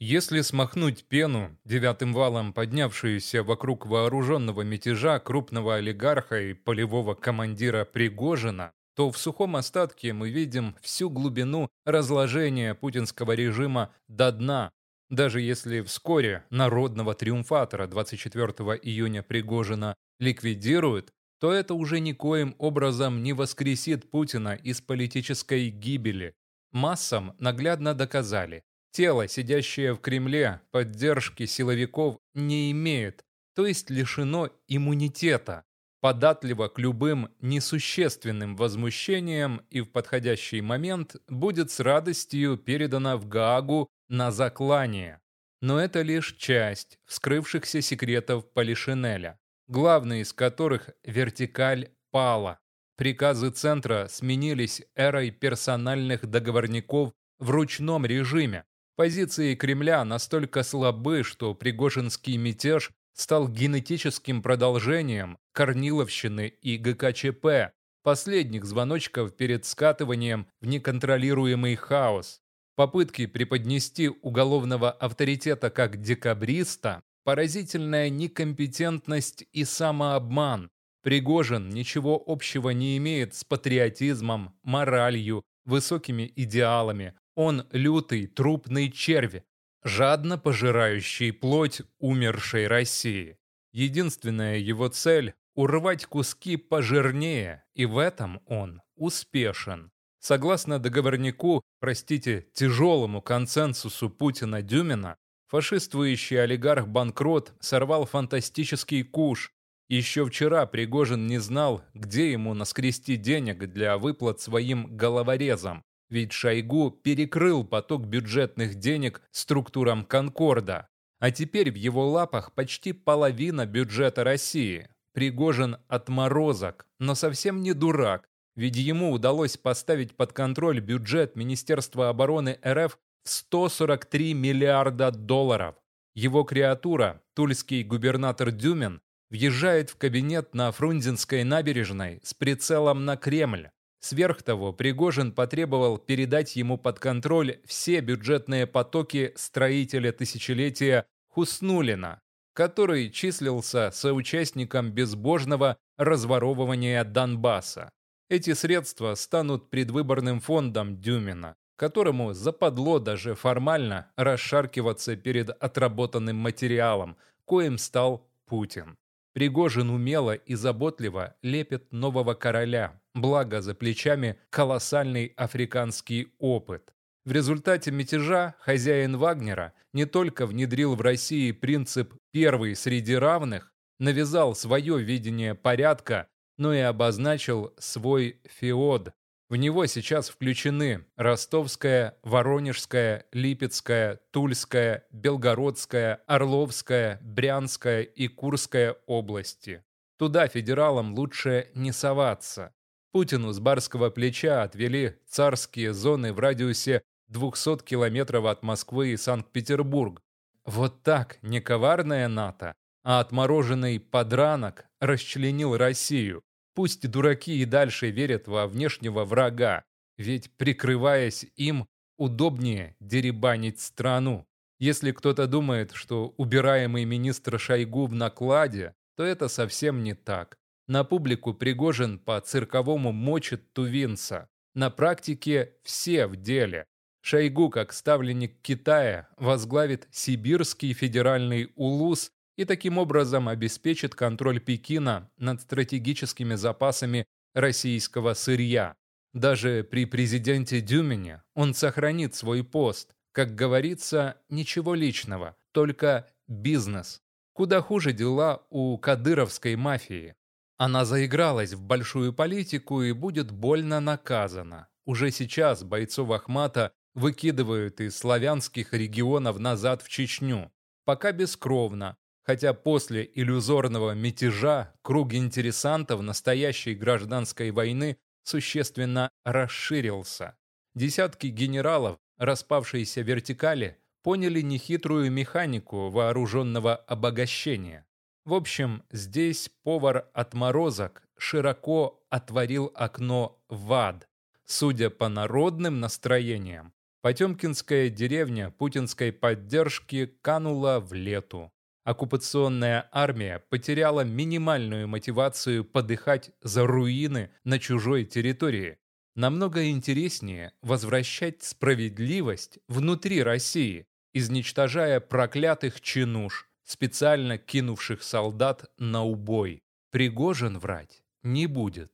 Если смахнуть пену, девятым валом поднявшуюся вокруг вооруженного мятежа крупного олигарха и полевого командира Пригожина, то в сухом остатке мы видим всю глубину разложения путинского режима до дна, даже если вскоре народного триумфатора 24 июня Пригожина ликвидируют, то это уже никоим образом не воскресит Путина из политической гибели. Массам наглядно доказали, Тело, сидящее в Кремле, поддержки силовиков не имеет, то есть лишено иммунитета, податливо к любым несущественным возмущениям и в подходящий момент будет с радостью передано в Гаагу на заклание. Но это лишь часть вскрывшихся секретов Полишинеля, главный из которых вертикаль пала. Приказы Центра сменились эрой персональных договорников в ручном режиме, Позиции Кремля настолько слабы, что Пригожинский мятеж стал генетическим продолжением Корниловщины и ГКЧП, последних звоночков перед скатыванием в неконтролируемый хаос. Попытки преподнести уголовного авторитета как декабриста – поразительная некомпетентность и самообман. Пригожин ничего общего не имеет с патриотизмом, моралью, высокими идеалами, он лютый трупный червь, жадно пожирающий плоть умершей России. Единственная его цель – урвать куски пожирнее, и в этом он успешен. Согласно договорнику, простите, тяжелому консенсусу Путина-Дюмина, фашистующий олигарх-банкрот сорвал фантастический куш. Еще вчера Пригожин не знал, где ему наскрести денег для выплат своим головорезам. Ведь Шойгу перекрыл поток бюджетных денег структурам Конкорда. А теперь в его лапах почти половина бюджета России. Пригожин отморозок, но совсем не дурак, ведь ему удалось поставить под контроль бюджет Министерства обороны РФ в 143 миллиарда долларов. Его креатура, тульский губернатор Дюмин, въезжает в кабинет на Фрунзенской набережной с прицелом на Кремль. Сверх того, Пригожин потребовал передать ему под контроль все бюджетные потоки строителя тысячелетия Хуснулина, который числился соучастником безбожного разворовывания Донбасса. Эти средства станут предвыборным фондом Дюмина, которому западло даже формально расшаркиваться перед отработанным материалом, коим стал Путин. Пригожин умело и заботливо лепит нового короля, благо за плечами колоссальный африканский опыт. В результате мятежа хозяин Вагнера не только внедрил в России принцип «первый среди равных», навязал свое видение порядка, но и обозначил свой феод, в него сейчас включены Ростовская, Воронежская, Липецкая, Тульская, Белгородская, Орловская, Брянская и Курская области. Туда федералам лучше не соваться. Путину с барского плеча отвели царские зоны в радиусе 200 километров от Москвы и Санкт-Петербург. Вот так не коварная НАТО, а отмороженный подранок расчленил Россию. Пусть дураки и дальше верят во внешнего врага, ведь, прикрываясь им, удобнее деребанить страну. Если кто-то думает, что убираемый министр Шойгу в накладе, то это совсем не так. На публику Пригожин по-цирковому мочит Тувинца. На практике все в деле. Шойгу, как ставленник Китая, возглавит Сибирский федеральный УЛУС и таким образом обеспечит контроль Пекина над стратегическими запасами российского сырья. Даже при президенте Дюмине он сохранит свой пост. Как говорится, ничего личного, только бизнес. Куда хуже дела у кадыровской мафии. Она заигралась в большую политику и будет больно наказана. Уже сейчас бойцов Ахмата выкидывают из славянских регионов назад в Чечню. Пока бескровно, хотя после иллюзорного мятежа круг интересантов настоящей гражданской войны существенно расширился. Десятки генералов распавшейся вертикали поняли нехитрую механику вооруженного обогащения. В общем, здесь повар-отморозок широко отворил окно в ад. Судя по народным настроениям, Потемкинская деревня путинской поддержки канула в лету. Оккупационная армия потеряла минимальную мотивацию подыхать за руины на чужой территории. Намного интереснее возвращать справедливость внутри России, изничтожая проклятых чинуш, специально кинувших солдат на убой. Пригожин врать не будет.